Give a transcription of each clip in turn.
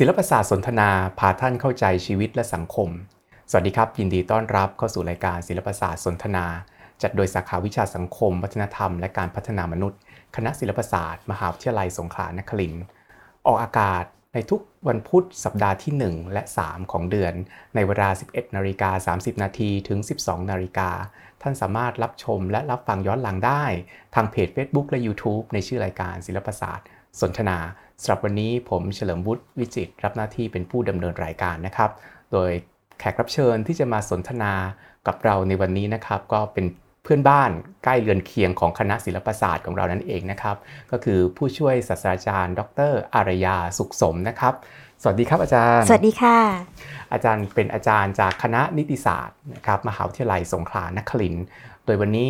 ศิลปศาสตร์สนทนาพาท่านเข้าใจชีวิตและสังคม สวัสดีครับ ยินดีต้อนรับเข้าสู่รายการศิลปศาสตร์สนทนา จัดโดยสาขาวิชาสังคม วัฒนธรรม และการพัฒนามนุษย์ คณะศิลปศาสตร์ มหาวิทยาลัยสงขลานครินทร์ออกอากาศในทุกวันพุธสัปดาห์ที่ 1 และ 3 ของเดือน ในเวลา 11นาฬิกา30 นาทีถึง 12นาฬิกาท่านสามารถรับชมและรับฟังย้อนหลังได้ ทางเพจ Facebook และ YouTube ในชื่อรายการศิลปศาสตร์ สนทนา สำหรับวันนี้ผมเฉลิมวุฒิวิจิตรับหน้าที่เป็นผู้ดำเนินรายการนะครับ โดยแขกรับเชิญที่จะมาสนทนากับเราในวันนี้นะครับ ก็เป็นเพื่อนบ้านใกล้เรือนเคียงของคณะศิลปศาสตร์ของเรานั่นเองนะครับ ก็คือผู้ช่วยศาสตราจารย์ ดร อารยาสุขสมนะครับ สวัสดีครับอาจารย์ สวัสดีค่ะ อาจารย์เป็นอาจารย์จากคณะนิติศาสตร์นะครับมหาวิทยาลัยสงขลานครินทร์โดยวันนี้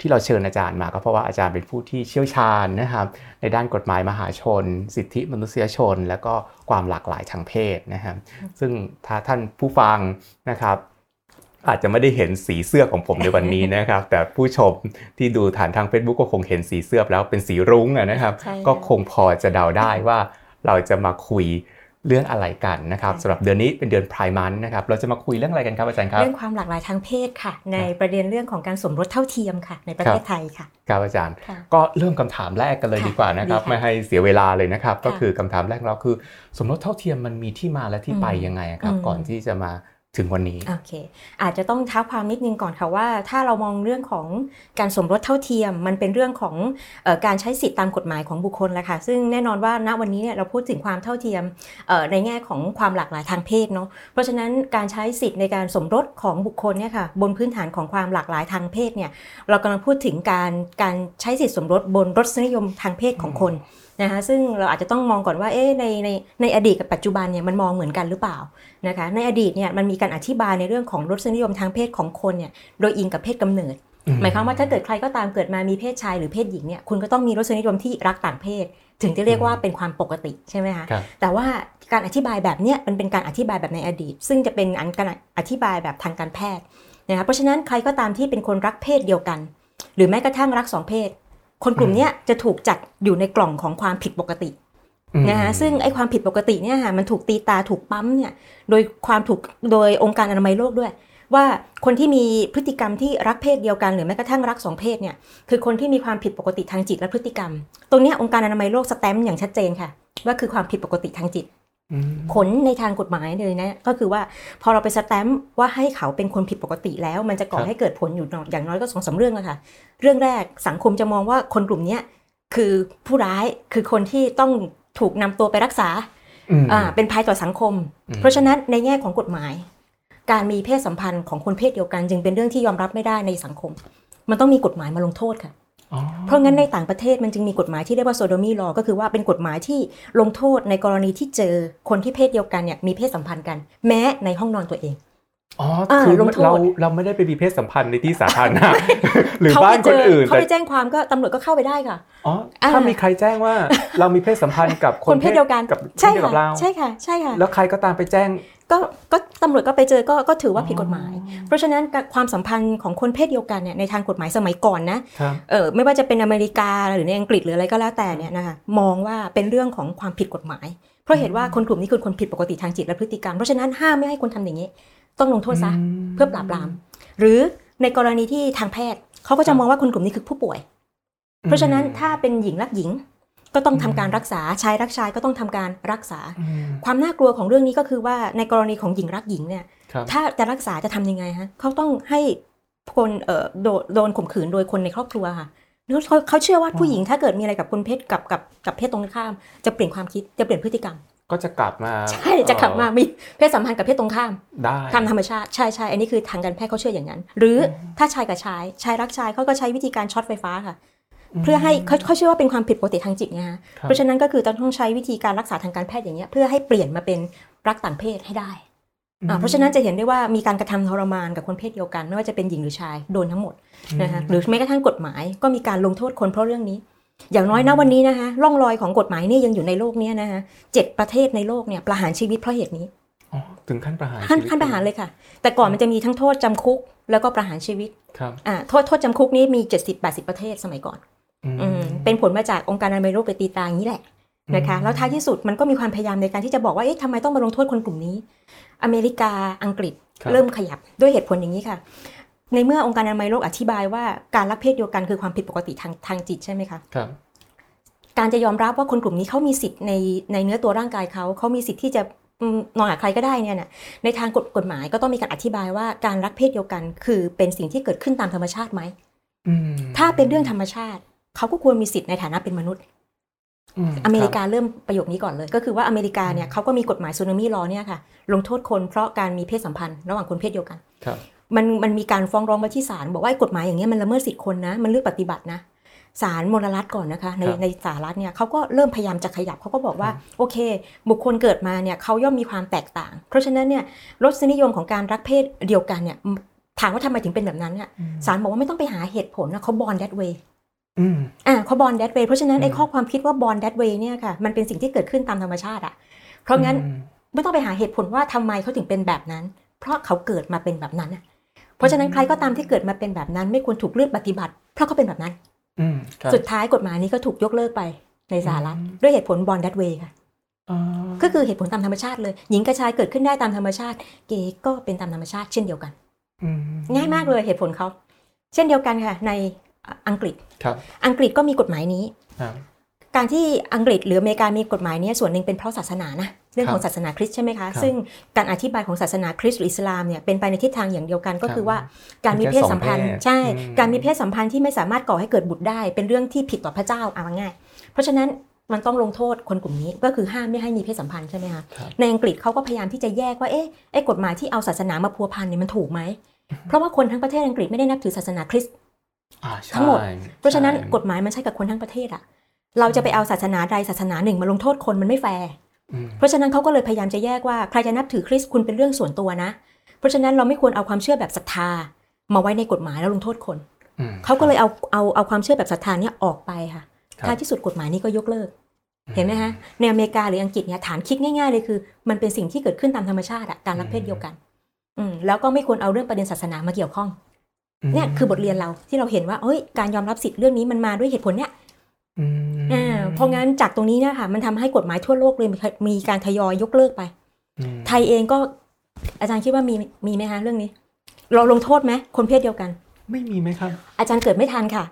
ที่เราเชิญอาจารย์มาก็เพราะว่าอาจารย์เป็นผู้ที่เชี่ยวชาญนะครับในด้านกฎหมายมหาชน สิทธิมนุษยชน และก็ความหลากหลายทางเพศนะครับซึ่งถ้าท่านผู้ฟังนะครับอาจจะไม่ได้เห็นสีเสื้อของผมในวันนี้นะครับ แต่ผู้ชมที่ดูผ่านทาง Facebook ก็คงเห็นสีเสื้อแล้วเป็นสีรุ้งนะครับ ก็คงพอจะเดาได้ว่าเราจะมาคุย เรื่องอะไรกันนะครับสำหรับเดือนนี้เป็นเดือนพายมันนะครับเราจะมาคุยเรื่องอะไรกันครับอาจารย์ครับเรื่องความหลากหลายทางเพศค่ะ ในประเด็นเรื่องของการสมรสเท่าเทียมค่ะ ในประเทศไทยค่ะครับอาจารย์ ก็เริ่มคำถามแรกกันเลยดีกว่านะครับไม่ให้เสียเวลาเลยนะครับ ก็คือคำถามแรกเราคือ สมรสเท่าเทียมมันมีที่มาและที่ไปยังไงครับก่อนที่จะมา ถึงวันนี้โอเค อาจจะต้องท้าความนิดนึงก่อนค่ะว่า ถ้าเรามองเรื่องของการสมรสเท่าเทียม มันเป็นเรื่องของอการใช้สิทธิตามกฎหมายของบุคคลแหละค่ะซึ่งแน่นอนว่าณวันนี้เนี่ยเราพูดถึงความเท่าเทียมในแง่ของความหลากหลายทางเพศเนาะเพราะฉะนั้นการใช้สิทธิในการสมรสของบุคคลเนี่ยค่ะบนพื้นฐานของความหลากหลายทางเพศเนี่ยเรากำลังพูดถึงการการใช้สิทธิสมรสบนรสนิยมทางเพศของคน นะคะซึ่งเราอาจจะต้องมองก่อนว่าเอ๊ในในในอดีตกับปัจจุบันเนี่ยมันมองเหมือนกันหรือเปล่านะคะในอดีตเนี่ยมันมีการอธิบายในเรื่องของรสนิยมทางเพศของคนเนี่ยโดยอิงกับเพศกำเนิดหมายความว่าถ้าเกิดใครก็ตามเกิดมามีเพศชายหรือเพศหญิงเนี่ยคุณก็ต้องมีรสนิยมที่รักต่างเพศ ถึงจะเรียกว่าเป็นความปกติใช่ไหมคะแต่ว่าการอธิบายแบบเนี้ยมันเป็นการอธิบายแบบในอดีต ซึ่งจะเป็นอันการอธิบายแบบทางการแพทย์นะคะเพราะฉะนั้นใครก็ตามที่เป็นคนรักเพศเดียวกัน หรือแม้กระทั่งรักสองเพศ คนกลุ่มนี้จะถูกจัดอยู่ในกล่องของความผิดปกตินะคะซึ่งไอ้ความผิดปกติเนี่ยค่ะมันถูกตีตาถูกปั๊มเนี่ยโดยความถูกโดยองค์การอนามัยโลกด้วย ว่าคนที่มีพฤติกรรมที่รักเพศเดียวกันหรือแม้กระทั่งรักสองเพศเนี่ยคือคนที่มีความผิดปกติทางจิตและพฤติกรรม ตรงนี้องค์การอนามัยโลกสแตมป์อย่างชัดเจนค่ะว่าคือความผิดปกติทางจิต ผลในทางกฎหมายเลยนะก็คือว่าพอเราไปสแตมป์ว่าให้เขาเป็นคนผิดปกติแล้ว มันจะก่อให้เกิดผลอยู่อย่างน้อยก็สองสาเรื่องแล้วค่ะเรื่องแรกสังคมจะมองว่าคนกลุ่มนี้คือผู้ร้ายคือคนที่ต้องถูกนำตัวไปรักษาอ่าเป็นภัยต่อสังคม เพราะฉะนั้นในแง่ของกฎหมาย การมีเพศสัมพันธ์ของคนเพศเดียวกัน จึงเป็นเรื่องที่ยอมรับไม่ได้ในสังคม มันต้องมีกฎหมายมาลงโทษค่ะ เพราะงั้นในต่างประเทศมันจึงมีกฎหมายที่เรียกว่าโซโดมีลอก็คือว่าเป็นกฎหมายที่ลงโทษในกรณีที่เจอคนที่เพศเดียวกันเนี่ยมีเพศสัมพันธ์กัน แม้ในห้องนอนตัวเอง อ๋อคือเราเราไม่ได้ไปมีเพศสัมพันธ์ในที่สาธารณะหรือบ้านคนอื่นเขาไปแจ้งความก็ตำรวจก็เข้าไปได้ค่ะอ๋อถ้ามีใครแจ้งว่าเรามีเพศสัมพันธ์กับคนเพศเดียวกันกับใช่ค่ะใช่ค่ะใช่ค่ะแล้วใครก็ตามไปแจ้งก็ก็ตำรวจก็ไปเจอก็ก็ถือว่าผิดกฎหมาย เพราะฉะนั้นความสัมพันธ์ของคนเพศเดียวกันเนี่ยในทางกฎหมายสมัยก่อนนะเออไม่ว่าจะเป็นอเมริกาหรือในอังกฤษหรืออะไรก็แล้วแต่เนี่ยนะคะมองว่าเป็นเรื่องของความผิดกฎหมาย เพราะเห็นว่าคนกลุ่มนี้คือคนผิดปกติทางจิตและพฤติกรรม เพราะฉะนั้นห้ามไม่ให้คนทำอย่างนี้ ต้องลงโทษซะเพื่อปราบปราม หรือในกรณีที่ทางแพทย์เขาก็จะมองว่าคนกลุ่มนี้คือผู้ป่วย เพราะฉะนั้นถ้าเป็นหญิงรักหญิงก็ต้องทำการรักษาชายรักชายก็ต้องทำการรักษา ความน่ากลัวของเรื่องนี้ก็คือว่าในกรณีของหญิงรักหญิงเนี่ยถ้าจะรักษาจะทำยังไงฮะเขาต้องให้คนเอ่อโดนข่มขืนโดยคนในครอบครัวค่ะ เขาเขาเชื่อว่าผู้หญิงถ้าเกิดมีอะไรกับคนเพศกับกับกับเพศตรงข้าม จะเปลี่ยนความคิดจะเปลี่ยนพฤติกรรม ก็จะกลับมาใช่จะกลับมามีเพศสัมพันธ์กับเพศตรงข้ามได้ตามธรรมชาติใช่ใช่อันนี้คือทางการแพทย์เขาเชื่ออย่างนั้น หรือถ้าชายกับชายชายรักชายเขาก็ใช้วิธีการช็อตไฟฟ้าค่ะเพื่อให้เขาเขาเชื่อว่าเป็นความผิดปกติทางจิตไงฮะเพราะฉะนั้นก็คือต้องใช้วิธีการรักษาทางการแพทย์อย่างเงี้ยเพื่อให้เปลี่ยนมาเป็นรักต่างเพศให้ได้ เพราะฉะนั้นจะเห็นได้ว่ามีการกระทำทรมานกับคนเพศเดียวกัน ไม่ว่าจะเป็นหญิงหรือชายโดนทั้งหมดนะคะหรือแม้กระทั่งกฎหมายก็มีการลงโทษคนเพราะเรื่องนี้ อย่างน้อยนะวันนี้นะคะร่องรอยของกฎหมายนี่ยังอยู่ในโลกนี้นะคะเจ็ดประเทศในโลกเนี่ยประหารชีวิตเพราะเหตุนี้ถึงขั้นประหารขั้นขั้นประหารเลยค่ะ แต่ก่อนมันจะมีทั้งโทษจำคุก แล้วก็ประหารชีวิตครับอ่าโทษโทษจำคุกนี้มีเจ็ดสิบแปดสิบประเทศสมัยก่อนอืมเป็นผลมาจากองค์การอนามัยโลกไปตีตาอย่างนี้แหละนะคะแล้วท้ายที่สุดมันก็มีความพยายามในการที่จะบอกว่าเอ๊ะทำไมต้องมาลงโทษคนกลุ่มนี้ อเมริกาอังกฤษครับเริ่มขยับด้วยเหตุผลอย่างนี้ค่ะ ในเมื่อองค์การอนามัยโลกอธิบายว่าการรักเพศเดียวกันคือความผิดปกติทางทางจิตใช่ไหมคะครับการจะยอมรับว่าคนกลุ่มนี้เขามีสิทธิ์ในในเนื้อตัวร่างกายเขาเขามีสิทธิ์ที่จะอืมนอนกับใครก็ได้เนี่ยนะในทางกฎกฎหมายก็ต้องมีการอธิบายว่าการรักเพศเดียวกัน คือเป็นสิ่งที่เกิดขึ้นตามธรรมชาติไหมอืมถ้าเป็นเรื่องธรรมชาติเขาก็ควรมีสิทธิ์ในฐานะเป็นมนุษย์ม อเมริคกาบเริ่มประโยคนี้ก่อนเลย ก็คือว่าอเมริกาเนี่ยเขาก็มีกฎหมายซูนามิลอเนี่ยค่ะลงโทษคนเพราะการมีเพศสัมพันธ์ระหว่างคนเพศเดียวกันครับมันมันมีการฟ้องร้องไปที่ศาลบอกว่าไอ้กฎหมายอย่างเงี้ยมันละเมิดสิทธิคนนะมันเลือกปฏิบัตินะศาลมลรัฐก่อนนะคะในครับในสหรัฐเนี่ยเขาก็เริ่มพยายามจะขยับเขาก็บอกว่าโอเค บุคคลเกิดมาเนี่ยเขาย่อมมีความแตกต่าง เพราะฉะนั้นเนี่ยรสนิยมของการรักเพศเดียวกันเนี่ยถามว่าทำไมถึงเป็นแบบนั้นเนี่ยศาลบอกว่าไม่ต้องไปหาเหตุผลนะเขาบอล that way อืมอ่าเขาบอล that way เพราะฉะนั้นไอ้อืมข้อความคิดว่าบอล that way เนี่ยค่ะมันเป็นสิ่งที่เกิดขึ้นตามธรรมชาติอะเพราะงั้นอืมไม่ต้องไปหาเหตุผลว่าทำไมเขาถึงเป็นแบบนั้น เพราะเขาเกิดมาเป็นแบบนั้นน่ะเพราะฉะนั้นใครก็ตามที่เกิดมาเป็นแบบนั้น ไม่ควรถูกเลือกปฏิบัติ เพราะเขาเป็นแบบนั้นอืมครับสุดท้ายกฎหมายนี้ก็ถูกยกเลิกไปในสหรัฐอืมด้วยเหตุผลบอลดัตเวย์ค่ะอ่าก็คือเหตุผลตามธรรมชาติเลย หญิงกับชายเกิดขึ้นได้ตามธรรมชาติ เกย์ก็เป็นตามธรรมชาติเช่นเดียวกันอืมง่ายมากเลยเหตุผลเขาเช่นเดียวกันค่ะ ใน อังกฤษครับอังกฤษก็มีกฎหมายนี้ครับการที่อังกฤษหรืออเมริกามีกฎหมายเนี้ส่วนหนึ่งเป็นเพราะศาสนานะเรื่องของศาสนาคริสต์ใช่ไหมคะครับซึ่งการอธิบายของศาสนาคริสต์หรืออิสลามเนี่ยเป็นไปในทิศทางอย่างเดียวกันก็ครับคือว่าการมีเพศสัมพันธ์แค่สองเพศใช่อืมการมีเพศสัมพันธ์ที่ไม่สามารถก่อให้เกิดบุตรได้ เป็นเรื่องที่ผิดต่อพระเจ้าเอาง่ายๆเพราะฉะนั้นมันต้องลงโทษคนกลุ่มนี้ก็คือห้ามไม่ให้มีเพศสัมพันธ์ใช่ไหมคะครับในอังกฤษเขาก็พยายามที่จะแยกว่าเอ๊ะไอ้กฎหมายที่เอาศาสนามาพัวพันเนี่ยมันถูกไหมเพราะว่าคนทั้งประเทศอังกฤษไม่ได้นับถือศาสนาคริสต์อ่าใช่ ทั้งหมด เพราะฉะนั้นใช่กฎหมายมันใช่กับคนทั้งประเทศอะเราจะไปเอาศาสนาใดศาสนาหนึ่งมาลงโทษคนมันไม่แฟร์อืมเพราะฉะนั้นเขาก็เลยพยายามจะแยกว่าใครจะนับถือคริสต์คุณเป็นเรื่องส่วนตัวนะ เพราะฉะนั้นเราไม่ควรเอาความเชื่อแบบศรัทธา มาไว้ในกฎหมายแล้วลงโทษคนอืมเขาก็เลยเอาเอาเอาความเชื่อแบบศรัทธาเนี่ยออกไปค่ะครับท้ายที่สุดกฎหมายนี้ก็ยกเลิก เห็นไหมฮะในอเมริกาหรืออังกฤษเนี่ยฐานคิดง่ายๆเลยคือ มันเป็นสิ่งที่เกิดขึ้นตามธรรมชาติอะการรักเพศเดียวกัน อืมแล้วก็ไม่ควรเอาเรื่องประเด็นศาสนามาเกี่ยวข้องม เนี่ยคือบทเรียนเราที่เราเห็นว่าเอ้ยการยอมรับสิทธิ์เรื่องนี้มันมาด้วยเหตุผลเนี่ยอืมอ่าเพราะงั้นจากตรงนี้เนี่ยค่ะมันทำให้กฎหมายทั่วโลกเลยมีมีการทยอยยกเลิกไปอืมไทยเองก็อาจารย์คิดว่ามีมีไหมคะเรื่องนี้ เราลงโทษไหมคนเพศเดียวกัน ไม่มีไหมครับ อาจารย์เกิดไม่ทันค่ะ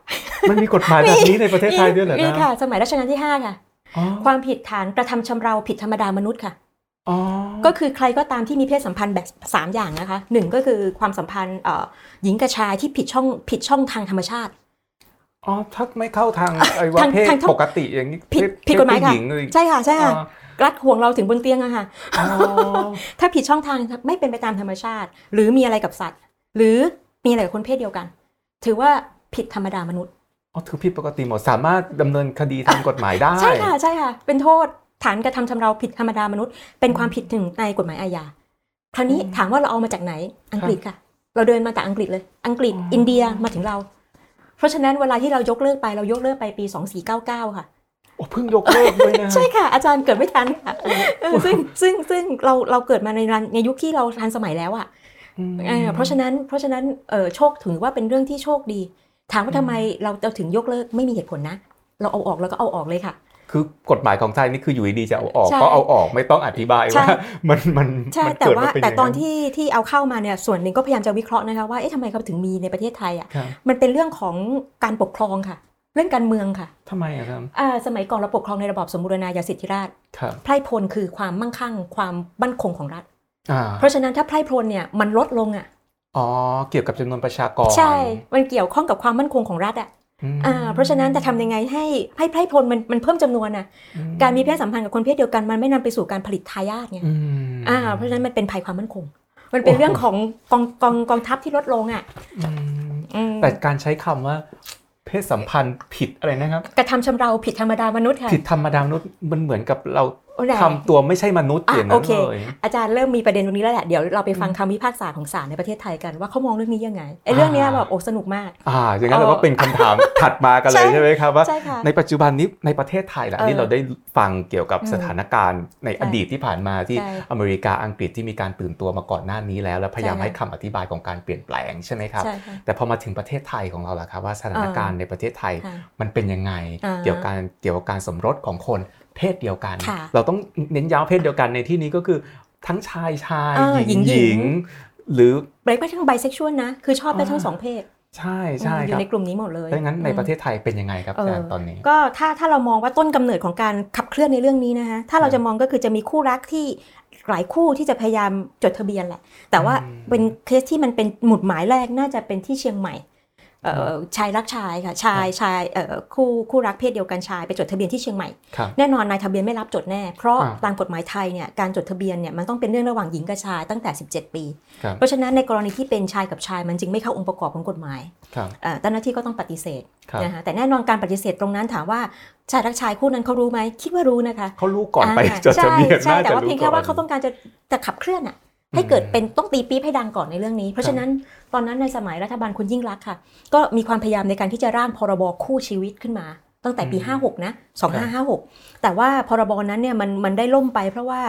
มันมีกฎหมายแบบนี้ในประเทศไทยด้วยเหรอมีนะค่ะ สมัยรัชกาลที่ 5 ค่ะอ๋อความผิดฐานกระทำชำเราผิดธรรมดามนุษย์ค่ะอ๋อ ก็คือใครก็ตามที่มีเพศสัมพันธ์แบบสามอย่างนะคะหนึ่งก็คือความสัมพันธ์เอ่อหญิงกับชายที่ผิดช่องผิดช่องทางธรรมชาติอ๋อถ้าไม่เข้าทางไอ้ว่าทางเพศทางปกติอย่างนี้ผิดเพศผิดกฎหมายเพศค่ะผู้หญิงเลยใช่ค่ะใช่ค่ะอ๋อรัดห่วงเราถึงบนเตียงอะค่ะอ๋อถ้าผิดช่องทางไม่เป็นไปตามธรรมชาติ หรือมีอะไรกับสัตว์ หรือมีอะไรกับคนเพศเดียวกัน ถือว่าผิดธรรมดามนุษย์อ๋อถือผิดปกติหมดสามารถดำเนินคดีทางกฎหมายได้ ใช่ค่ะใช่ค่ะ เป็นโทษ ฐานกระทำชำเราผิดธรรมดามนุษย์ เป็นความผิดถึงในกฎหมายอาญาคราวนี้ถามว่าเราเอามาจากไหนอังกฤษค่ะ เราเดินมาจากอังกฤษเลย อังกฤษอินเดียมาถึงเรา เพราะฉะนั้นเวลาที่เรายกเลิกไปเรายกเลิกไปปี 2499 ค่ะโอ้เพิ่งยกเลิกด้วยนะใช่ค่ะอาจารย์เกิดไม่ทันค่ะเออซึ่งซึ่งซึ่งเราเราเกิดมาในรันในยุคที่เราทันสมัยแล้วอะอืมเออเพราะฉะนั้นเพราะฉะนั้นเออโชคถือว่าเป็นเรื่องที่โชคดี ถามว่าทำไมเราเราถึงยกเลิกไม่มีเหตุผลนะ เราเอาออกแล้วก็เอาออกเลยค่ะ คือกฎหมายของไทยนี่คืออยู่ดีๆจะเอาออกใช่ก็เอาออกไม่ต้องอธิบายใช่ว่ามันมันใช่มันแต่เกิดว่ามาเป็นแต่ย่งตอนที่ที่เอาเข้ามาเนี่ยส่วนหนึ่งก็พยายามจะวิเคราะห์นะคะว่าเอ๊ะทำไมเขาถึงมีในประเทศไทยอะครับมันเป็นเรื่องของการปกครองค่ะ เรื่องการเมืองค่ะทำไมอะครับอ่าสมัยก่อนเราปกครองในระบอบสมบูรณาญาสิทธิราชย์ครับไพร่พลคือความมั่งคั่ง ความมั่นคงของรัฐอ่าเพราะฉะนั้นถ้าไพร่พลเนี่ยมันลดลงอะอ๋อเกี่ยวกับจำนวนประชากร ใช่ มันเกี่ยวข้องกับความมั่นคงของรัฐอะ อืมอ่าเพราะฉะนั้นจะทำยังไงให้ให้ไพร่พลมันมันเพิ่มจำนวนอะอืการมีเพศสัมพันธ์กับคนเพศเดียวกันมันไม่นำไปสู่การผลิตทายาทไงอืมอ่าเพราะฉะนั้นมันเป็นภัยความมั่นคง มันเป็นเรื่องของกองกองกองทัพที่ลดลงอะอืมอืมแต่การใช้คำว่าเพศสัมพันธ์ผิดอะไรนะครับกระทำชำเราผิดธรรมดามนุษย์ค่ะผิดธรรมดามนุษย์มันเหมือนกับเราโอ้แหละทำตัวไม่ใช่มนุษย์อะอย่างโอนั้นเคเลยอาจารย์เริ่มมีประเด็นตรงนี้แล้วแหละ เดี๋ยวเราไปฟังคำพิพากษาของศาลในประเทศไทยกันว่าเขามองเรื่องนี้ยังไงไอ้เรื่องเนี้ยแบบโอ้สนุกมาก อ่า อย่างนั้นเราก็เออเป็นคำถามถัดมากันเลยใช่ใช่ไหมครับว่าใช่ค่ะในปัจจุบันนี้ในประเทศไทยแหละเออที่เราได้ฟังเกี่ยวกับอืมสถานการณ์ในใช่อดีตที่ผ่านมาที่ใช่อเมริกาอังกฤษที่มีการตื่นตัวมาก่อนหน้านี้แล้ว และพยายามใช่ค่ะให้คำอธิบายของการเปลี่ยนแปลงใช่ไหมครับใช่ค่ะแต่พอมาถึงประเทศไทยของเราล่ะครับว่าสถานการณ์ในประเทศไทยค่ะมันเป็นยังไงอ่าเกี่ยวกับการเกี่ยวกับการสมรสของคน เพศเดียวกันค่ะเราต้องเน้นย้ำเพศเดียวกันในที่นี้ก็คือทั้งชายชายเออหญิงหญิงหญิงหรือเบรกไปทั้งไบเซ็กชวลนะ คือชอบได้ทั้งอ่าสองเพศ ใช่ใช่อคยู่รับในกลุ่มนี้หมดเลยดังนั้นในอืมประเทศไทยเป็นยังไงครับเออาอจารย์ตอนนี้ ก็ถ้าถ้าเรามองว่าต้นกำเนิดของการขับเคลื่อนในเรื่องนี้นะคะถ้าเราจะมองก็คือจะมีคู่รักที่หลายคู่ที่จะพยายามจดทะเบียนแหละ แต่ว่าอืมเป็นเคสที่มันเป็นหมุดหมายแรกน่าจะเป็นที่เชียงใหม่เอ่อ ชายรักชายค่ะชายชายเอ่อคู่คู่รักเพศเดียวกันชายไปจดทะเบียนที่เชียงใหม่ครับแน่นอนนายทะเบียนไม่รับจดแน่ เพราะอ่าตามกฎหมายไทยเนี่ยการจดทะเบียนเนี่ยมันต้องเป็นเรื่องระหว่างหญิงกับชายตั้งแต่ 17 ปีครับเพราะฉะนั้นในกรณีที่เป็นชายกับชายมันจึงไม่เข้าองค์ประกอบของกฎหมายครับเอ่อเจ้าหน้าที่ก็ต้องปฏิเสธครับนะคะแต่แน่นอนการปฏิเสธตรงนั้นถามว่าชายรักชายคู่นั้นเขารู้ไหมคิดว่ารู้นะคะเขารู้ก่อนไปาจดทะเบียนใช่น่าแต่จะว่ารู้เพียงแค่ก่ว่าอนเขาต้องการจะจะขับเคลื่อนอะ ให้เกิดอืมเป็นต้องตีปี๊บให้ดังก่อนในเรื่องนี้ เพราะฉะนั้นตอนนั้นในสมัยรัฐบาลคุณยิ่งรักษณ์ค่ะ ก็มีความพยายามในการที่จะร่างพรบคู่ชีวิตขึ้นมา ตั้งแต่ปีอืม56 นะ 2556 แต่ว่าพรบนั้นเนี่ยมันมันได้ล่มไปเพราะว่า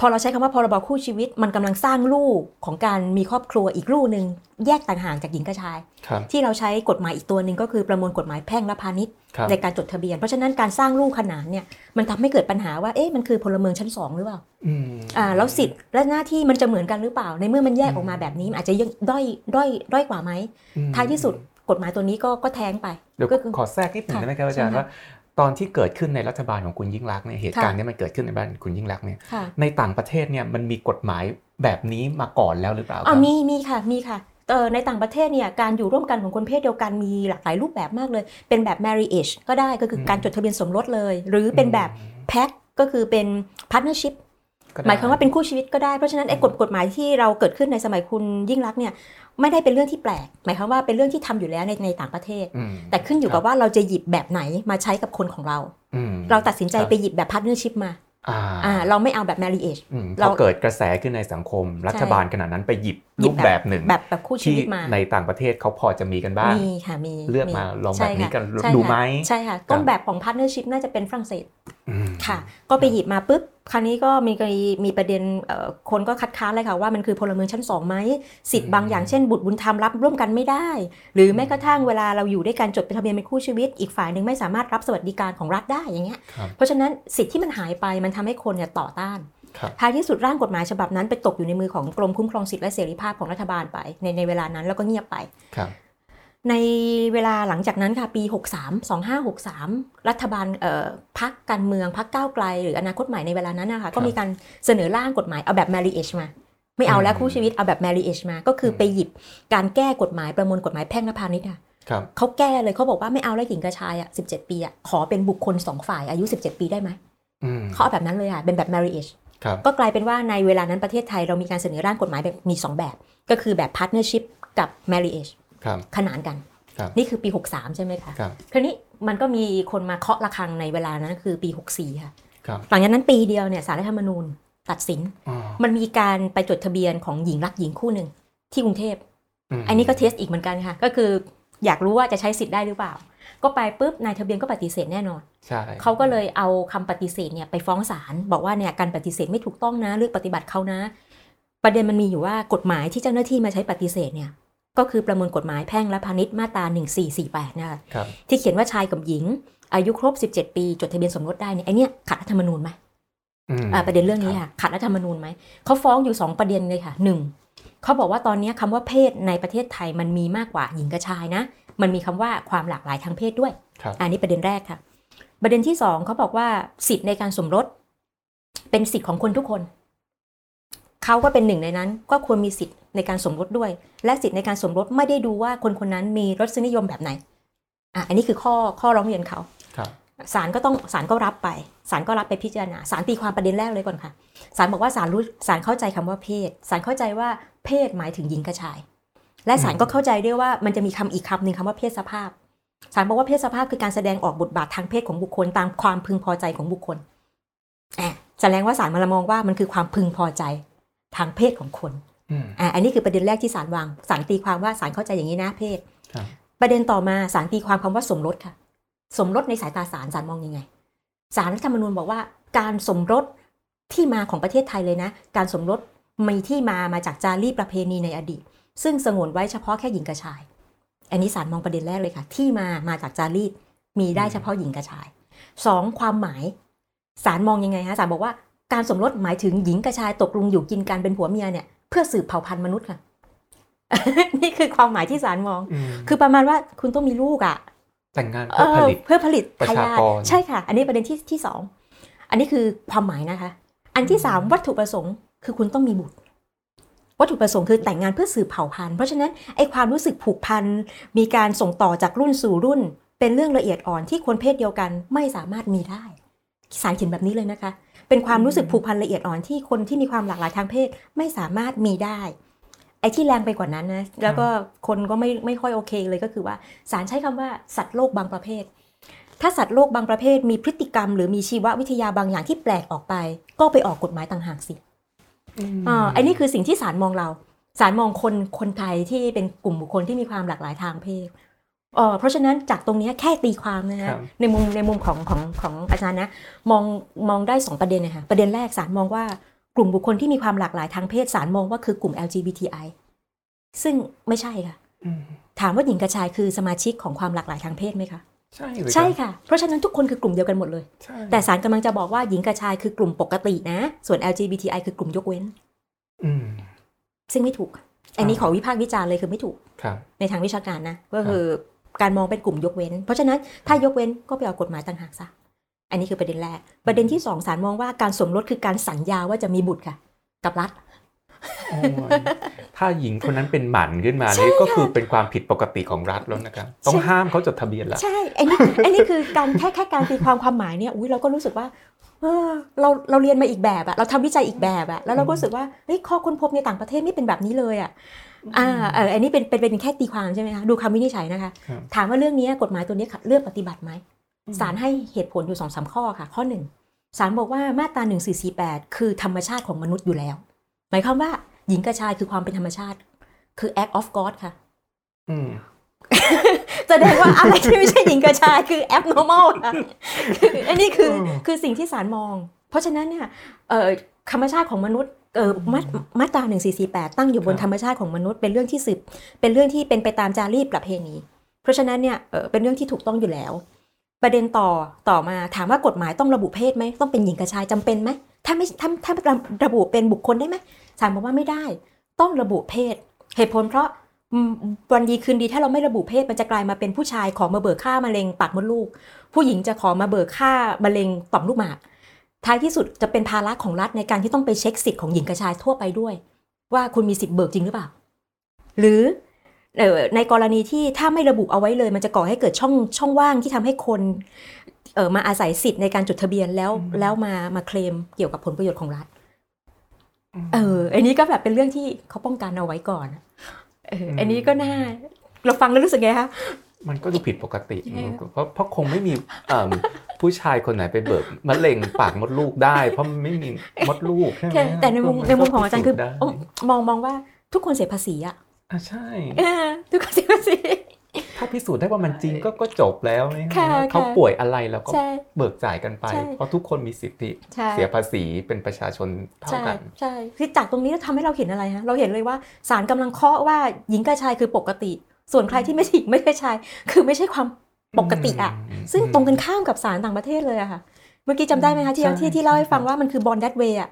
พอเราใช้คำว่าพรบคู่ชีวิตมันกำลังสร้างลูกของการมีครอบครัวอีกลูกหนึ่งแยกต่างหากจากหญิงกับชายครับที่เราใช้กฎหมายอีกตัวหนึ่งก็คือประมวลกฎหมายแพ่งและพาณิชย์ครับในการจดทะเบียน เพราะฉะนั้นการสร้างลูกขนานเนี่ยมันทำให้เกิดปัญหาว่าเอ๊ะมันคือพลเมืองชั้นสองหรือเปล่าอืมอ่าแล้วสิทธิ์และหน้าที่มันจะเหมือนกันหรือเปล่า ในเมื่อมันแยกออกมาแบบนี้มันอาจจะยังด้อยด้อยด้อยกว่าไหมอืมท้ายที่สุด กฎหมายตัวนี้ก็ก็แท้งไปเดี๋ยวก็คือขอแทรกนิดหนึ่งค่ะได้ไหมครับอาจารย์ใช่ค่ะว่าตอนที่เกิดขึ้นในรัฐบาลของคุณยิ่งรักษณ์เนี่ยเหตุการณ์ค่ะเนี้มันเกิดขึ้นในบ้านคุณยิ่งรักษณ์เนี่ยค่ะในต่างประเทศเนี่ยมันมีกฎหมายแบบนี้มาก่อนแล้วหรือเปล่าคอ่ารับมีมีค่ะมีค่ะเออในต่างประเทศเนี่ยการอยู่ร่วมกันของคนเพศเดียวกันมีหลากหลายรูปแบบมากเลย เป็นแบบ marriage ก็ได้ก็คือการจดทะเบียนสมรสเลย หรือเป็นแบบ pact ก็คือเป็น partnership ก็ได้หมายความว่าเป็นคู่ชีวิตก็ได้ เพราะฉะนั้นไอ้กฎกฎหมายที่เราเกิดขึ้นในสมัยคุณยิ่งรักษณ์เนี่ย ไม่ได้เป็นเรื่องที่แปลก หมายความว่าเป็นเรื่องที่ทำอยู่แล้วในในต่างประเทศอืมแต่ขึ้นอยู่กับว่าเราจะหยิบแบบไหนมาใช้กับคนของเราอืมเราตัดสินใจครับไปหยิบแบบ partnership มาอ่าอ่าเราไม่เอาแบบ marriage อืมพเราอเกิดกระแสขึ้นในสังคม รัฐบาลขณะนั้นไปหยิบหยิรูบปแบบแบบหนึ่งแบบแบบคู่ชีที่วิตมาในต่างประเทศเขาพอจะมีกันบ้างมีค่ะมีเลือกมาลองแบบนี้ใช่ค่ะกันใช่ดูค่ะไหมใช่ค่ะต้นแบบของ partnership น่าจะเป็นฝรั่งเศสอืม ค่ะ ก็ไปหยิบมาปุ๊บคราวนี้ก็มีกรณีมีประเด็นเอ่อคนก็คัดค้านเลยค่ะว่ามันคือพลเมืองชั้นสองไหมสิทธิ์บางอย่างเช่นบุตรบุญธรรมรับร่วมกันไม่ได้ หรือแม้กระทั่งเวลาเราอยู่ด้วยกันจดเป็นทะเบียนเป็นคู่ชีวิต อีกฝ่ายหนึ่งไม่สามารถรับสวัสดิการของรัฐได้อย่างเงี้ยครับเพราะฉะนั้นสิทธิ์ที่มันหายไปมันทำให้คนเนี่ยต่อต้านครับท้ายที่สุดร่างกฎหมายฉบับนั้นไปตกอยู่ในมือของกรมคุ้มครองสิทธิและเสรีภาพของรัฐบาลไปในในเวลานั้นแล้วก็เงียบไปครับ ในเวลาหลังจากนั้นค่ะปี 63 2563 รัฐบาลเอ่อพักการเมืองพักก้าวไกล หรืออนาคตใหม่ในเวลานั้นนะคะก็มีการเสนอร่างกฎหมายเอาแบบ marriage มา ไม่เอาแล้วอืมคู่ชีวิตเอาแบบ marriage มา ก็คืออมไปหยิบการแก้กฎหมายประมวลกฎหมายแพ่งและพาณิชย์ค่ะครับเขาแก้เลยเขาบอกว่าไม่เอาแล้วหญิงกับชายอะ17 ปีอะขอเป็นบุคคลสองฝ่ายอายุ 17 ปีได้ไหมอืมเขาเอาแบบนั้นเลยอะเป็นแบบ marriage ครับก็กลายเป็นว่าในเวลานั้นประเทศไทยเรามีการเสนอร่างกฎหมายแบบมี 2 แบบ ก็คือแบบ partnership กับ marriage ครับ ขนานกันครับนี่คือปี 63 ใช่ไหมคะครับคราวนี้มันก็มีคนมาเคาะระฆังในเวลานั้นคือปี 64 ค่ะครับหลังจากนั้นปีเดียวเนี่ยสารรัฐธรรมนูญตัดสินอ๋อมันมีการไปจดทะเบียนของหญิงรักหญิงคู่หนึ่งที่กรุงเทพมอันนี้ก็เทสอีกเหมือนกันค่ะ ก็คืออยากรู้ว่าจะใช้สิทธิ์ได้หรือเปล่า ก็ไปปุ๊บนายทะเบียนก็ปฏิเสธแน่นอนใช่เขาก็เลยเอาคำปฏิเสธเนี่ยไปฟ้องศาลบอกว่าเนี่ยการปฏิเสธไม่ถูกต้องนะเลือกปฏิบัติเขานะ ประเด็นมันมีอยู่ว่ากฎหมายที่เจ้าหน้าที่มาใช้ปฏิเสธเนี่ย ก็คือประมวลกฎหมายแพ่งและพาณิชย์มาตรา 1448 นะคะครับที่เขียนว่าชายกับหญิง อายุครบ 17 ปี จดทะเบียนสมรสได้เนี่ยไอเนี้ยขัดรัฐธรรมนูญไหมอืมอ่าประเด็นเรื่องนี้ค่ะขัดรัฐธรรมนูญไหมเขาฟ้องอยู่ 2 ประเด็นเลยค่ะหนึ่งเขาบอกว่าตอนนี้คำว่าเพศในประเทศไทยมันมีมากกว่าหญิงกับชายนะ มันมีคำว่าความหลากหลายทางเพศด้วยครับอันนี้ประเด็นแรกค่ะ ประเด็นที่สองเขาบอกว่าสิทธิ์ในการสมรส เป็นสิทธิ์ของคนทุกคน เขาก็เป็นหนึ่งในนั้น ก็ควรมีสิทธิ์ในการสมรสด้วย และสิทธิ์ในการสมรสไม่ได้ดูว่าคนคนนั้นมีรสนิยมแบบไหนอะอันนี้คือข้อข้อร้องเรียนเขาครับศาลก็ต้องศาลก็รับไปศาลก็รับไปพิจารณาศาลตีความประเด็นแรกเลยก่อนค่ะศาลบอกว่าศาลรู้ศาลเข้าใจคำว่าเพศศาลเข้าใจว่าเพศหมายถึงหญิงกับชาย และศาลก็เข้าใจด้วยว่ามันจะมีคำอีกคำหนึ่งคำว่าเพศสภาพศาลบอกว่าเพศสภาพคือการแสดงออกบทบาททางเพศของบุคคลตามความพึงพอใจของบุคคลอะแสดงว่าศาลมาละมองว่ามันคือความพึงพอใจ ทางเพศของคนอืมอะอันนี้คือประเด็นแรกที่ศาลวางศาลตีความว่าศาลเข้าใจอย่างนี้นะเพศครับประเด็นต่อมาศาลตีความคำว่าสมรสค่ะ สมรสในสายตาศาลศาลมองยังไงศาลรัฐธรรมนูญบอกว่าการสมรสที่มาของประเทศไทยเลยนะ การสมรสมีที่มามาจากจารีตประเพณีในอดีต ซึ่งสงวนไว้เฉพาะแค่หญิงกับชาย อันนี้ศาลมองประเด็นแรกเลยค่ะ ที่มามาจากจารีตมีได้เฉพาะหญิงกับชายสองความหมายศาลมองยังไงฮะศาลบอกว่า การสมรสหมายถึงหญิงกับชายตกลงอยู่กินกันเป็นผัวเมียเนี่ยเพื่อสืบเผ่าพันธุ์มนุษย์ค่ะ นี่คือความหมายที่ศาลมองอืมคือประมาณว่าคุณต้องมีลูกอะ แต่งงานเอเพื่อผอลิตเพื่อผลิตประทาชายากทรใช่ค่ะ อันนี้ประเด็นที่ที่สองอันนี้คือความหมายนะคะ อันที่สามวัตถุประสงค์ คือคุณต้องมีบุตร วัตถุประสงค์คือแต่งงานเพื่อสืบเผ่าพันธุ์เพราะฉะนั้นไอ้ความรู้สึกผูกพันมีการส่งต่อจากรุ่นสู่รุ่น เป็นเรื่องละเอียดอ่อนที่คนเพศเดียวกันไม่สามารถมีได้สารเขียนแบบนี้เลยนะคะ เป็นความรู้สึกผูกพันละเอียดอ่อนที่คนที่มีความหลากหลายทางเพศไม่สามารถมีได้ ไอ้ที่แรงไปกว่านั้นนะแล้วก็คนก็ไม่ไม่ค่อยโอเคเลยก็คือว่าสารใช้คำว่าสัตว์โลกบางประเภท ถ้าสัตว์โลกบางประเภทมีพฤติกรรม หรือมีชีววิทยาบางอย่างที่แปลกออกไป ก็ไปออกกฎหมายต่างหากสิมอ่าไอ้นี่คือสิ่งที่ศาลมองเราศาลมองคนคนไทยที่เป็นกลุ่มบุคคลที่มีความหลากหลายทางเพศ เอ่อเพราะฉะนั้นจากตรงเนี้ยแค่ตีความนะครัฮะบในมุมในมุมของของของอาจารย์นะมองมองได้สองประเด็นนะคะประเด็นแรกศาลมองว่ากลุ่มบุคคลที่มีความหลากหลายทางเพศศาลมองว่าคือกลุ่ม LGBTI ซึ่งไม่ใช่ค่ะอืมถามว่าหญิงกับชายคือสมาชิกของความหลากหลายทางเพศไหมคะใช่เลยใช่รับค่ะ เพราะฉะนั้นทุกคนคือกลุ่มเดียวกันหมดเลยใช่แต่ศาลกำลังจะบอกว่าหญิงกับชายคือกลุ่มปกตินะ ส่วน LGBTI คือกลุ่มยกเว้นอืมซึ่งไม่ถูก อันนี้อ่าขอวิพากษ์วิจารณ์เลยคือไม่ถูกครับในทางวิชาการนะก็คือ การมองเป็นกลุ่มยกเว้น เพราะฉะนั้นถ้ายกเว้นก็ไปเอากฎหมายต่างหากซะอันนี้คือประเด็นแรก ประเด็นที่สองศาลมองว่าการสมรสคือการสัญญาว่าจะมีบุตรค่ะ กับรัฐโอ้ยถ้าหญิงคนนั้นเป็นหมันขึ้นมาใช่นี่ก็ค่ะคือเป็นความผิดปกติของรัฐแล้วนะครับต้องใช่ห้ามเขาจดทะเบียนละใช่อันนี้อันนี้คือการแค่แค่การตีความความหมายเนี่ยอุ้ยเราก็รู้สึกว่าเออเราเราเรียนมาอีกแบบอะเราทำวิจัยอีกแบบอะแล้วเราก็รู้สึกว่าเฮ้ยข้อค้นพบในต่างประเทศไม่เป็นแบบนี้เลยอะ อ่าเอออันนี้เป็นเป็นเป็นแค่ตีความใช่ไหมคะดูคำวินิจฉัยนะคะครับถามว่าเรื่องนี้กฎหมายตัวนี้เลือกปฏิบัติไหมศาลให้เหตุผลอยู่สองสามข้อค่ะ ข้อหนึ่งศาลบอกว่ามาตราหนึ่งสี่สี่แปดคือธรรมชาติของมนุษย์อยู่แล้ว หมายความว่าหญิงกับชายคือความเป็นธรรมชาติ คือ act of God ค่ะอืมแสดงว่าอะไรที่ไม่ใช่หญิงกับชายคือ abnormal ค่ะคืออันนี้คืออืมคือสิ่งที่ศาลมอง เพราะฉะนั้นเนี่ยเอ่อธรรมชาติของมนุษย์ เอ่อมามาตราหนึ่งสี่สี่แปดตั้งอยู่บนธรรมชาติของมนุษย์เป็นเรื่องที่สืบเป็นเรื่องที่เป็นไปตามจารีตประเพณี เพราะฉะนั้นเนี่ยเอ่อเป็นเรื่องที่ถูกต้องอยู่แล้ว ประเด็นต่อต่อมาถามว่ากฎหมายต้องระบุเพศไหมต้องเป็นหญิงกับชายจำเป็นไหมถ้าไม่ถ้าถ้าระบุเป็นบุคคลได้ไหมศาลบอกว่าไม่ได้ ต้องระบุเพศ เหตุผลเพราะอืมวันดีคืนดีถ้าเราไม่ระบุเพศมันจะกลายมาเป็นผู้ชายขอมาเบิกค่ามะเร็งปากมดลูก ผู้หญิงจะขอมาเบิกค่ามะเร็งต่อมลูกหมาก ท้ายที่สุดจะเป็นภาระของรัฐในการที่ต้องไปเช็คสิทธิ์ของหญิงกับชายทั่วไปด้วย ว่าคุณมีสิทธิ์เบิกจริงหรือเปล่า หรือเอ่อในกรณีที่ถ้าไม่ระบุเอาไว้เลย มันจะก่อให้เกิดช่องช่องว่างที่ทำให้คนเออมาอาศัยสิทธิ์ในการจดทะเบียนแล้วแล้วมามาเคลมเกี่ยวกับผลประโยชน์ของรัฐเอออันนี้ก็แบบเป็นเรื่องที่เขาป้องกันเอาไว้ก่อนเอออันนี้ก็น่าเราฟังแล้วรู้สึกไงคะ มันก็ดูผิดปกติยังไงอะเพราะเพราะคงไม่มีเอิ่มผู้ชายคนไหนไปเบิกมะเร็งปากมดลูกได้ เพราะมันไม่มีมดลูกใช่ไหมแค่แต่ในมุมก็ในมุมของอาจารย์คือพิสูจน์ได้มองมองว่าทุกคนเสียภาษีอะอะใช่เออทุกคนเสียภาษีถ้าพิสูจน์ได้ว่ามันจริงก็ก็จบแล้วนี่ค่ะเขาค่ะป่วยอะไรแล้วก็ใช่เบิกจ่ายกันไปใช่เพราะทุกคนมีสิทธิใช่เสียภาษีเป็นประชาชนเท่าใช่กัน ใช่คือจากตรงนี้ทำให้เราเห็นอะไรฮะเราเห็นเลยว่าศาลกำลังเคาะว่าหญิงกับชายคือปกติ ส่วนใครที่ไม่ใช่หญิงไม่ใช่ชายคือไม่ใช่ความปกติอะมซึ่งตรงกันข้ามกับศาลต่างประเทศเลยอะค่ะ เมื่อกี้จำได้ไหมคะที่ใช่ที่ที่เล่าให้ใช่ฟังว่ามันคือบอลดัตเวย์อะ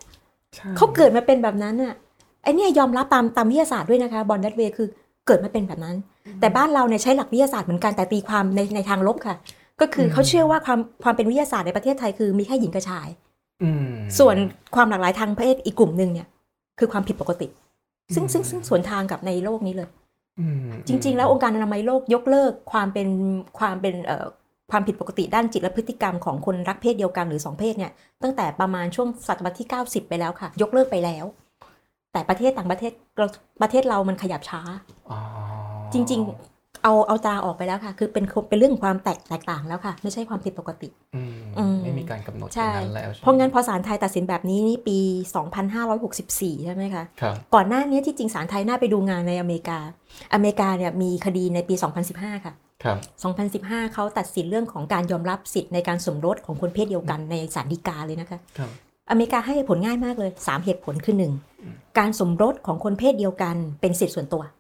ใช่เขาเกิดมาเป็นแบบนั้นอะไอเนี่ยยอมรับตามตามวิทยาศาสตร์ด้วยนะคะบอลดัตเวย์คือเกิดมาเป็นแบบนั้น แต่บ้านเราเนี่ยใช้หลักวิทยาศาสตร์เหมือนกันแต่ตีความในในทางลบค่ะ ก็คือเขาเชื่อว่าความความเป็นวิทยาศาสตร์ในประเทศไทยคือมีแค่หญิงกับชายอืมส่วนความหลากหลายทางเพศอีกกลุ่มหนึ่งเนี่ย คือความผิดปกติ ซึ่งอืมซึ่งซึ่งสวนทางกับในโลกนี้เลยอืม จริง ๆ แล้วองค์การอนามัยโลกยกเลิกความเป็นความเป็นเอ่อความผิดปกติด้านจิตและพฤติกรรมของคนรักเพศเดียวกันหรือสองเพศเนี่ยตั้งแต่ประมาณช่วงศตวรรษที่ 90 ไปแล้วค่ะ ยกเลิกไปแล้ว แต่ประเทศต่างประเทศเราประเทศเรามันขยับช้าอ๋อจริง ๆ เอาเอาตราออกไปแล้วค่ะ คือเป็นเป็นเรื่องความแตกแตกต่างแล้วค่ะ ไม่ใช่ความผิดปกติอืมอืมไม่มีการกำหนดอใช่ย่างนั้นแล้วใช่ไหมเพราะงั้นพอศาลไทยตัดสินแบบนี้นี่ปี 2564 ใช่ไหมคะครับก่อนหน้านี้ที่จริงศาลไทยน่าไปดูงานในอเมริกา อเมริกาเนี่ยมีคดีในปี 2015 ค่ะครับ2015 เขาตัดสินเรื่องของการยอมรับสิทธิ์ในการสมรสของคนเพศเดียวกันในศาลฎีกาเลยนะคะครับอเมริกาให้เหตุผลง่ายมากเลย 3 เหตุผลคือ 1. การสมรสของคนเพศเดียวกันเป็นสิทธิส่วนตัวอืม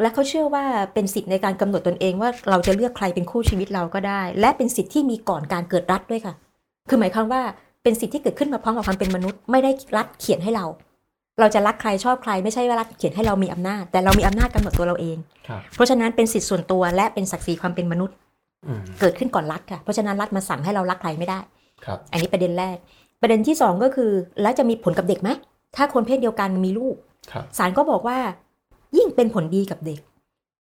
และเขาเชื่อว่าเป็นสิทธิ์ในการกำหนดตนเองว่าเราจะเลือกใครเป็นคู่ชีวิตเราก็ได้ และเป็นสิทธิ์ที่มีก่อนการเกิดรัฐด้วยค่ะ คือหมายความว่าเป็นสิทธิ์ที่เกิดขึ้นมาพร้อมกับความเป็นมนุษย์ ไม่ได้รัฐเขียนให้เรา เราจะรักใครชอบใครไม่ใช่ว่ารัฐเขียนให้เรามีอำนาจ แต่เรามีอำนาจกำหนดตัวเราเองครับเพราะฉะนั้นเป็นสิทธิ์ส่วนตัวและเป็นศักดิ์ศรีความเป็นมนุษย์อืมเกิดขึ้นก่อนรัฐค่ะเพราะฉะนั้นรัฐมาสั่งให้เรารักใครไม่ได้ครับอันนี้ประเด็นแรก ประเด็นที่สองก็คือ แล้วจะมีผลกับเด็กไหมถ้าคนเพศเดียวกันมีลูกครับศาลก็บอกว่า ยิ่งเป็นผลดีกับเด็ก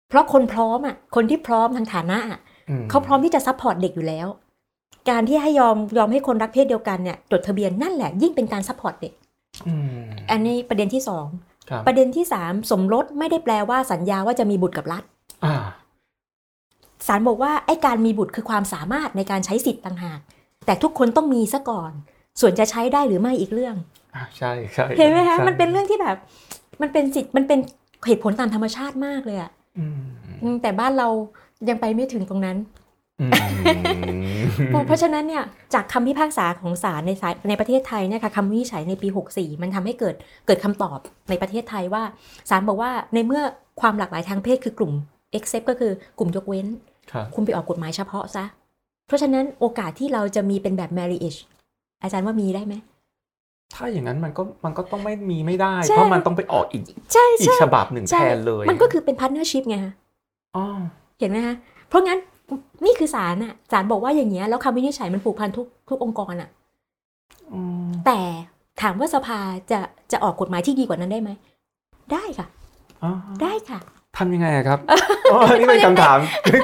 เพราะคนพร้อมอะคนที่พร้อมทางฐานะอะมเขาพร้อมที่จะ support เด็กอยู่แล้ว การที่ให้ยอมยอมให้คนรักเพศเดียวกันเนี่ยจดทะเบียนนั่นแหละยิ่งเป็นการ support เด็กอืมอันนี้ประเด็นที่สองครับประเด็นที่สามสมรสไม่ได้แปลว่าสัญญาว่าจะมีบุตรกับรัฐอ่าศาลบอกว่าไอ้การมีบุตรคือความสามารถในการใช้สิทธิ์ต่างหาก แต่ทุกคนต้องมีซะก่อน ส่วนจะใช้ได้หรือไม่อีกเรื่องอ่าใช่ใช่เห็นไหมคะใช่มันเป็นเรื่องที่แบบ มันเป็นสิทธิ์มันเป็น เหตุผลตามธรรมชาติมากเลยอะอืมอืมแต่บ้านเรายังไปไม่ถึงตรงนั้นอืมเพราะเพราะฉะนั้นเนี่ยจากคำพิพากษาของศาลในศาลในประเทศไทยเนี่ยค่ะคำวินิจฉัยในปี 64 มันทำให้เกิดเกิดคำตอบในประเทศไทยว่าศาลบอกว่าในเมื่อความหลากหลายทางเพศคือกลุ่ม except ก็คือกลุ่มยกเว้นครับคุณไปออกกฎหมายเฉพาะซะ เพราะฉะนั้นโอกาสที่เราจะมีเป็นแบบ marriage อาจารย์ว่ามีได้ไหม ถ้าอย่างนั้นมันก็มันก็ต้องไม่มีไม่ได้ใช่เพราะมันต้องไปออกอีกใช่อีกใช่ฉบับหนึ่งแทใช่นเลย มันก็คือเป็น partnership ไงคะอ๋อเห็นไหมคะเพราะงั้นนี่คือศาลน่ะศาลบอกว่าอย่างเงี้ยแล้วคำวินิจฉัยมันผูกพันทุกทุกองค์กรอะอืมแต่ถามว่าสภาจะจะออกกฎหมายที่ดีกว่านั้นได้ไหม ได้ค่ะอ๋อได้ค่ะทำยังไงอะครับอ๋อนี่เป็นคำถาม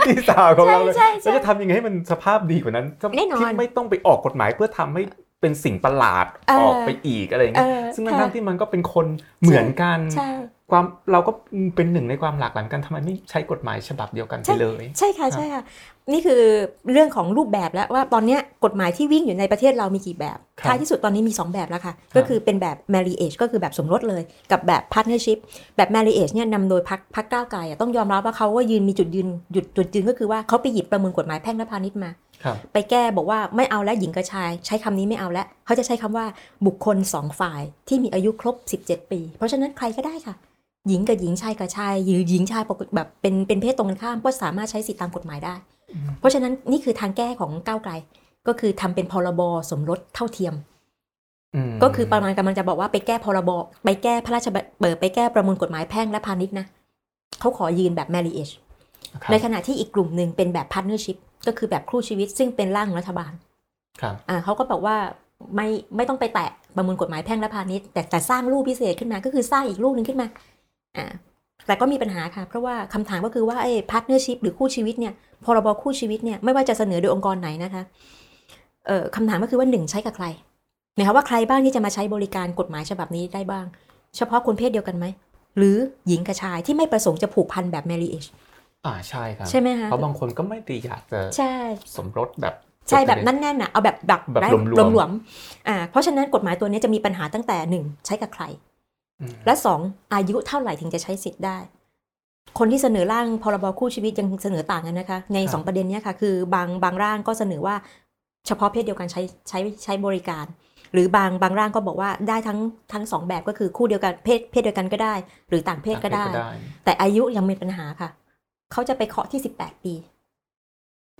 ที่สาวของเราเลยใช่ใช่แล้วใช่จะทำยังไงให้มันสภาพดีกว่านั้นแน่นอนที่ไม่ต้องไปออกกฎหมายเพื่อทำให้ เป็นสิ่งประหลาดเออออกไปอีกอะไรอย่างเงี้ยเออซึ่งค่ะทั้งๆที่มันก็เป็นคนเหมือนกันใช่ความเราก็เป็นหนึ่งในความหลากหลายกันทำไมไม่ใช้กฎหมายฉบับเดียวกันไปเลย ใช่ค่ะใช่ค่ะนี่คือเรื่องของรูปแบบแล้วว่าตอนเนี้ยกฎหมายที่วิ่งอยู่ในประเทศเรามีกี่แบบครับท้ายที่สุดตอนนี้มี 2 แบบแล้วค่ะ ก็คือเป็นแบบ marriage ก็คือแบบสมรสเลย กับแบบ partnership แบบ marriage เนี่ยนำโดยพักพักก้าวไกลอะต้องยอมรับว่าเขาว่ายืนมีจุดยืนหยุดจุดยืนก็คือว่าเขาไปหยิบประมวลกฎหมายแพ่งและพาณิชย์มาครับ ไปแก้บอกว่าไม่เอาแล้วหญิงกับชาย ใช้คำนี้ไม่เอาแล้วเขาจะใช้คำว่าบุคคลสองฝ่ายที่มีอายุครบ 17 ปี เพราะฉะนั้นใครก็ได้ค่ะ หญิงกับหญิงชายกับชายหรือหญิงชายปกติแบบเป็นเป็นเพศตรงกันข้ามก็สามารถใช้สิทธิตามกฎหมายได้อืมเพราะฉะนั้นนี่คือทางแก้ของก้าวไกล ก็คือทำเป็นพรบสมรสเท่าเทียมมก็คือประมาณกำลังจะบอกว่าไปแก้พรบไปแก้พระราชบัญเปิดไปแก้ประมวลกฎหมายแพ่งและพาณิชย์นะเขาขอยืนแบบ marriage ครับในขณะที่อีกกลุ่มหนึ่งเป็นแบบ partnership ก็คือแบบคู่ชีวิตซึ่งเป็นร่างของรัฐบาลครับอ่าเขาก็บอกว่าไม่ไม่ต้องไปแตะประมวลกฎหมายแพ่งและพาณิชย์แต่แต่สร้างรูปพิเศษขึ้นมาก็คือสร้างอีกรูปหนึ่งขึ้นมาอ่าแต่ก็มีปัญหาค่ะ เพราะว่าคำถามก็คือว่าไอ้ partnership หรือคู่ชีวิตเนี่ยพรบคู่ชีวิตเนี่ยไม่ว่าจะเสนอโดยองค์กรไหนนะคะเอ่อคำถามก็คือว่าหนึ่งใช้กับใครหมายความว่าใครบ้างที่จะมาใช้บริการกฎหมายฉบับนี้ได้บ้าง เฉพาะคนเพศเดียวกันไหมหรือหญิงกับชายที่ไม่ประสงค์จะผูกพันแบบ marriage อ่าใช่ครับใช่ไหมคะเพราะบางคนก็ไม่ได้อยากจะใช่สมรสแบบใช่แบบนั่นแน่นๆอะเอาแบบแบบแบบได้หลวมๆหลวมๆอ่าเพราะฉะนั้นกฎหมายตัวนี้จะมีปัญหาตั้งแต่หนึ่งใช้กับใครอืมและสองอายุเท่าไหร่ถึงจะใช้สิทธิ์ได้ คนที่เสนอร่างพรบคู่ชีวิตยังเสนอต่างกันนะคะ ในสองประเด็นเนี้ยค่ะ คือบางบางร่างก็เสนอว่าเฉพาะเพศเดียวกันใช้ใช้ใช้บริการ หรือบางบางร่างก็บอกว่าได้ทั้งทั้งสองแบบก็คือคู่เดียวกันเพศเพศเดียวกันก็ได้ หรือต่างเพศก็ได้ แต่อายุยังมีปัญหาค่ะ เขาจะไปเคาะที่ 18 ปี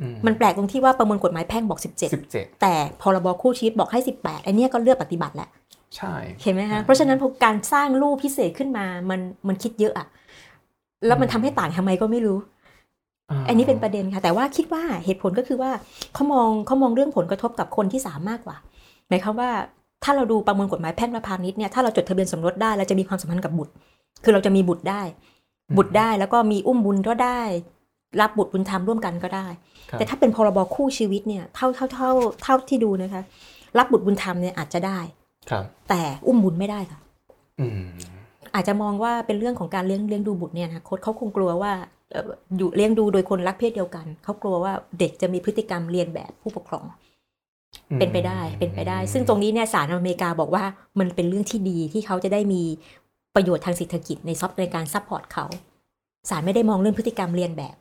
อืมันแปลกตรงที่ว่าประมวลกฎหมายแพ่งบอก 17สิบเจ็ดแต่พรบคู่ชีวิตบอกให้ 18 อันเนี้ยก็เลือกปฏิบัติแหละ ใช่ เห็นไหมคะเพราะฉะนั้นพอการสร้างรูปพิเศษขึ้นมามันมันคิดเยอะอะแล้วมันทำให้ต่างทำไมก็ไม่รู้าอันนี้เป็นประเด็นค่ะ แต่ว่าคิดว่าเหตุผลก็คือว่าเขามองเขามองเรื่องผลกระทบกับคนที่สามมากกว่า หมายความว่าถ้าเราดูประมวลกฎหมายแพ่งและพาณิชย์เนี่ยถ้าเราจดทะเบียนสมรสได้เราจะมีความสัมพันธ์กับบุตร คือเราจะมีบุตรได้ บุตรได้แล้วก็มีอุ้มบุญก็ได้ รับบุตรบุญธรรมร่วมกันก็ได้ครับแต่ถ้าเป็นพรบคู่ชีวิตเนี่ยเท่าเท่าเท่าเท่าที่ดูนะคะ รับบุตรบุญธรรมเนี่ยอาจจะได้ครับ แต่อุ้มบุญไม่ได้ค่ะอืมอาจจะมองว่าเป็นเรื่องของการเลี้ยงเลี้ยงดูบุตรเนี่ยนะโค้ชเขาคงกลัวว่าเอ่ออยู่เลี้ยงดูโดยคนรักเพศเดียวกัน เขากลัวว่าเด็กจะมีพฤติกรรมเรียนแบบผู้ปกครอง เป็นไปได้เป็นไปได้ ซึ่งตรงนี้เนี่ยศาลอเมริกาบอกว่ามันเป็นเรื่องที่ดีที่เขาจะได้มี ประโยชน์ทางเศรษฐกิจในซอฟต์ในการ support เขาศาลไม่ได้มองเรื่องพฤติกรรมเลียนแบบ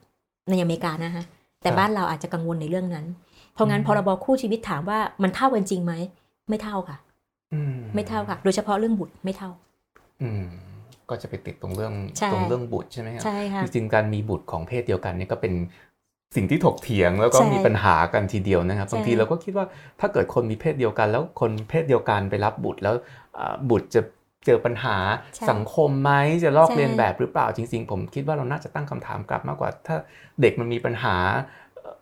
ในอเมริกานะคะแต่บ้านเราอาจจะกังวลในเรื่องนั้น เพราะงั้นพรบคู่ชีวิตถามว่ามันเท่ากันจริงไหมไม่เท่าค่ะอืไม่เท่าค่ะ โดยเฉพาะเรื่องบุตรไม่เท่า อืมก็จะไปติดตรงเรื่องใช่ตรงเรื่องบุตรใช่ไหมครับใช่ค่ะจริงๆการมีบุตรของเพศเดียวกันเนี่ยก็เป็นสิ่งที่ถกเถียงแล้วก็ใช่มีปัญหากันทีเดียวนะครับใช่บางทีเราก็คิดว่าถ้าเกิดคนมีเพศเดียวกัน แล้วคนเพศเดียวกันไปรับบุตรแล้วอ่าบุตรจะ เจอปัญหาใช่สังคมไหมจะลอกใช่เลียนแบบหรือเปล่าจริง ๆ ผมคิดว่าเราน่าจะตั้งคำถามกลับมากกว่า ถ้าเด็กมันมีปัญหาเอ่อ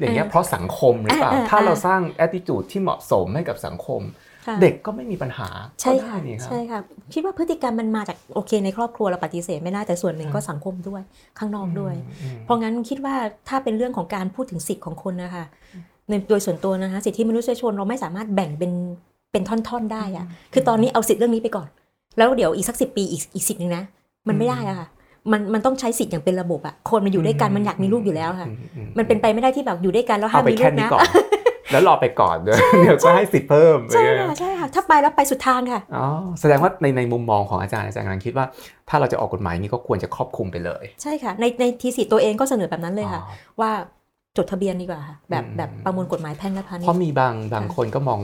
อย่างเงี้ยเพราะสังคมหรือเปล่าอ่าอ่าถ้าเราอ่าสร้าง attitude ที่เหมาะสมให้กับสังคมค่ะเด็กก็ไม่มีปัญหาใช่ก็ค่ะได้นี่ครับใช่ค่ะคิดว่าพฤติกรรมมันมาจากโอเค ในครอบครัวเราปฏิเสธไม่ได้แต่ส่วนหนึ่งครับก็สังคมด้วยข้างนอกด้วยอืมเพราะงั้นคิดว่าถ้าเป็นเรื่องของการพูดถึงสิทธิ์ของคนนะคะในโดยส่วนตัวนะคะสิทธิมนุษยชนเราไม่สามารถแบ่งเป็นเป็นท่อนๆได้อะคือตอนนี้เอาสิทธิ์เรื่องนี้ไปก่อน แล้วเดี๋ยวอีกสักสิปีอีกอีกสิทธิ์หนึ่งนะ มันไม่ได้อะค่ะมันมันต้องใช้สิทธิ์อย่างเป็นระบบอะคนมันอยู่ด้วยกันมันอยากมีลูกอยู่แล้วค่ะอือืมันเป็นไปไม่ได้ที่แบบอยู่ด้วยกันแล้วห้าเอามไปมีลูแค่กนี้นะก่อนแล้วรอไปก่อนด้วยเดี๋ยวก็ให้สิทธิ์เพิ่มใช่อะไรเงี้ยค่ะใช่ค่ะถ้าไปแล้วไปสุดทางค่ะอ๋อแสดงว่าในในมุมมองของอาจารย์อาจารย์กำลังคิดว่า ถ้าเราจะออกกฎหมายนี้ก็ควรจะครอบคลุมไปเลย ใช่ค่ะ ในในทีสิทธิ์ตัวเองก็เสนอแบบนั้นเลยค่ะอ๋อว่า จดทะเบียนดีกว่าค่ะแบบอืมแบบประมวลกฎหมายแพ่งและพาณิชเพราะย์มีบางบางคนก็มอง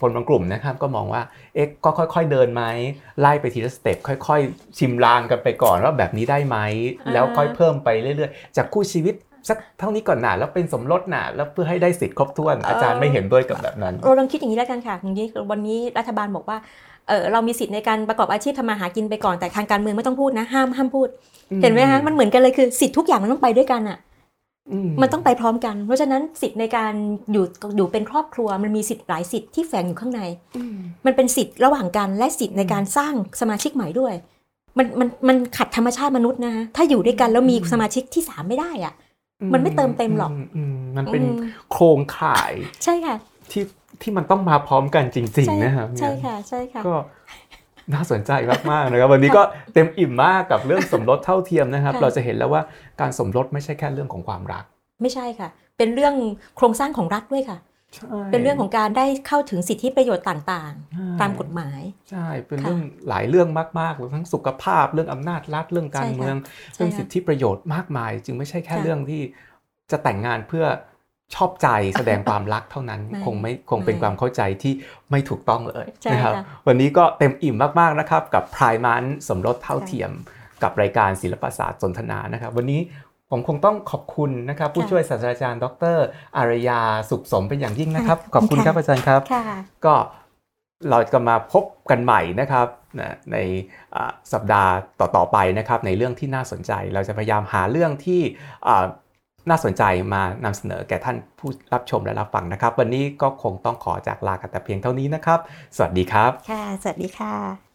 คนบางกลุ่มนะครับ ก็มองว่าเอ๊ะก็ค่อย ๆ เดินไหมไล่ไปทีละสเต็ปค่อย ๆ ชิมลางกันไปก่อนว่าแบบนี้ได้ไหมแล้วค่อยเพิ่มไปเรื่อยๆ จากคู่ชีวิตสักเท่านี้ก่อนหนาแล้วเป็นสมรสหนาแล้วเพื่อให้ได้สิทธิ์ครบถ้วนอาจารย์ไม่เห็นด้วยกับแบบนั้น เราลองคิดอย่างนี้แล้วกันค่ะอย่างนี้วันนี้รัฐบาลบอกว่าเออเรามีสิทธิ์ในการประกอบอาชีพทำมาหากินไปก่อนแต่ทางการเมืองไม่ต้องพูดนะ ห้ามห้ามพูด เห็นไหมคะมันเหมือนกันเลยคือสิทธิ์ทุกอย่างมันต้องไปด้วยกันอะ มันต้องไปพร้อมกัน เพราะฉะนั้นสิทธิ์ในการอยู่อยู่เป็นครอบครัว มันมีสิทธิ์หลายสิทธิ์ที่แฝงอยู่ข้างใน มันเป็นสิทธิ์ระหว่างกันและสิทธิ์ในการสร้างสมาชิกใหม่ด้วย มันมันมันขัดธรรมชาติมนุษย์นะคะถ้าอยู่ด้วยกันแล้วมีสมาชิกที่สามไม่ได้อะ มันไม่เติมเต็มหรอกมมันเป็นอืมโครงข่าย ใช่ค่ะ ที่ที่มันต้องมาพร้อมกันจริงใช่ๆนะครับใช่ค่ะ ใช่ค่ะก็ น่าสนใจมากๆนะครับวันนี้ก็เต็มอิ่มมากกับเรื่องสมรสเท่าเทียมนะครับค่ะเราจะเห็นแล้วว่าการสมรสไม่ใช่แค่เรื่องของความรัก ไม่ใช่ค่ะ เป็นเรื่องโครงสร้างของรัฐด้วยค่ะใช่เป็นเรื่องของการได้เข้าถึงสิทธิประโยชน์ต่างใช่ๆตามกฎหมาย ใช่ เป็นค่ะเรื่องหลายเรื่องมากๆทั้งสุขภาพ เรื่องอำนาจรัฐ เรื่องการใช่ค่ะเมืองใช่เรื่องค่ะสิทธิประโยชน์มากมาย จึงไม่ใช่แค่ค่ะเรื่องที่จะแต่งงานเพื่อ ชอบใจแสดงความรักเท่านั้นไม่คงไม่คงเป็นไม่ความเข้าใจที่ไม่ถูกต้องเลยใช่นะครับค่ะวันนี้ก็เต็มอิ่มมากๆนะครับ กับพรายมันสมรสเท่าเทียม กับรายการศิลปศาสตร์สนทนานะครับ วันนี้ผมคงต้องขอบคุณนะครับ ผู้ค่ะช่วยศาสตราจารย์ ดร อารยาสุขสมเป็นอย่างยิ่งนะครับค่ะขอบคุณค่ะครับอาจารย์ครับค่ะก็เราจะมาพบกันใหม่นะครับนะในอ่าสัปดาห์ต่อๆไปนะครับ ในเรื่องที่น่าสนใจ เราจะพยายามหาเรื่องที่อ่า น่าสนใจมานำเสนอแก่ท่านผู้รับชมและรับฟังนะครับ วันนี้ก็คงต้องขอจากลากันแต่เพียงเท่านี้นะครับ สวัสดีครับ ค่ะ สวัสดีค่ะ